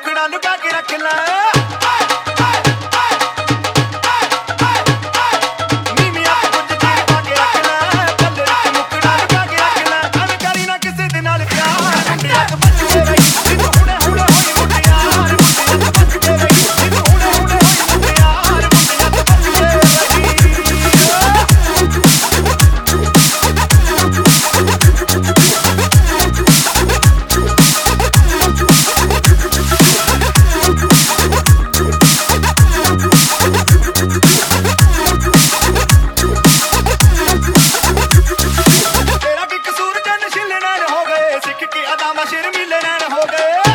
ਟੁਕੜਾ ਨੂੰ ਕਹਿ ਕੇ ਰੱਖ ਲੈ। ਸ਼ਿਰ ਮਿਲਣ ਹੋ ਗਏ।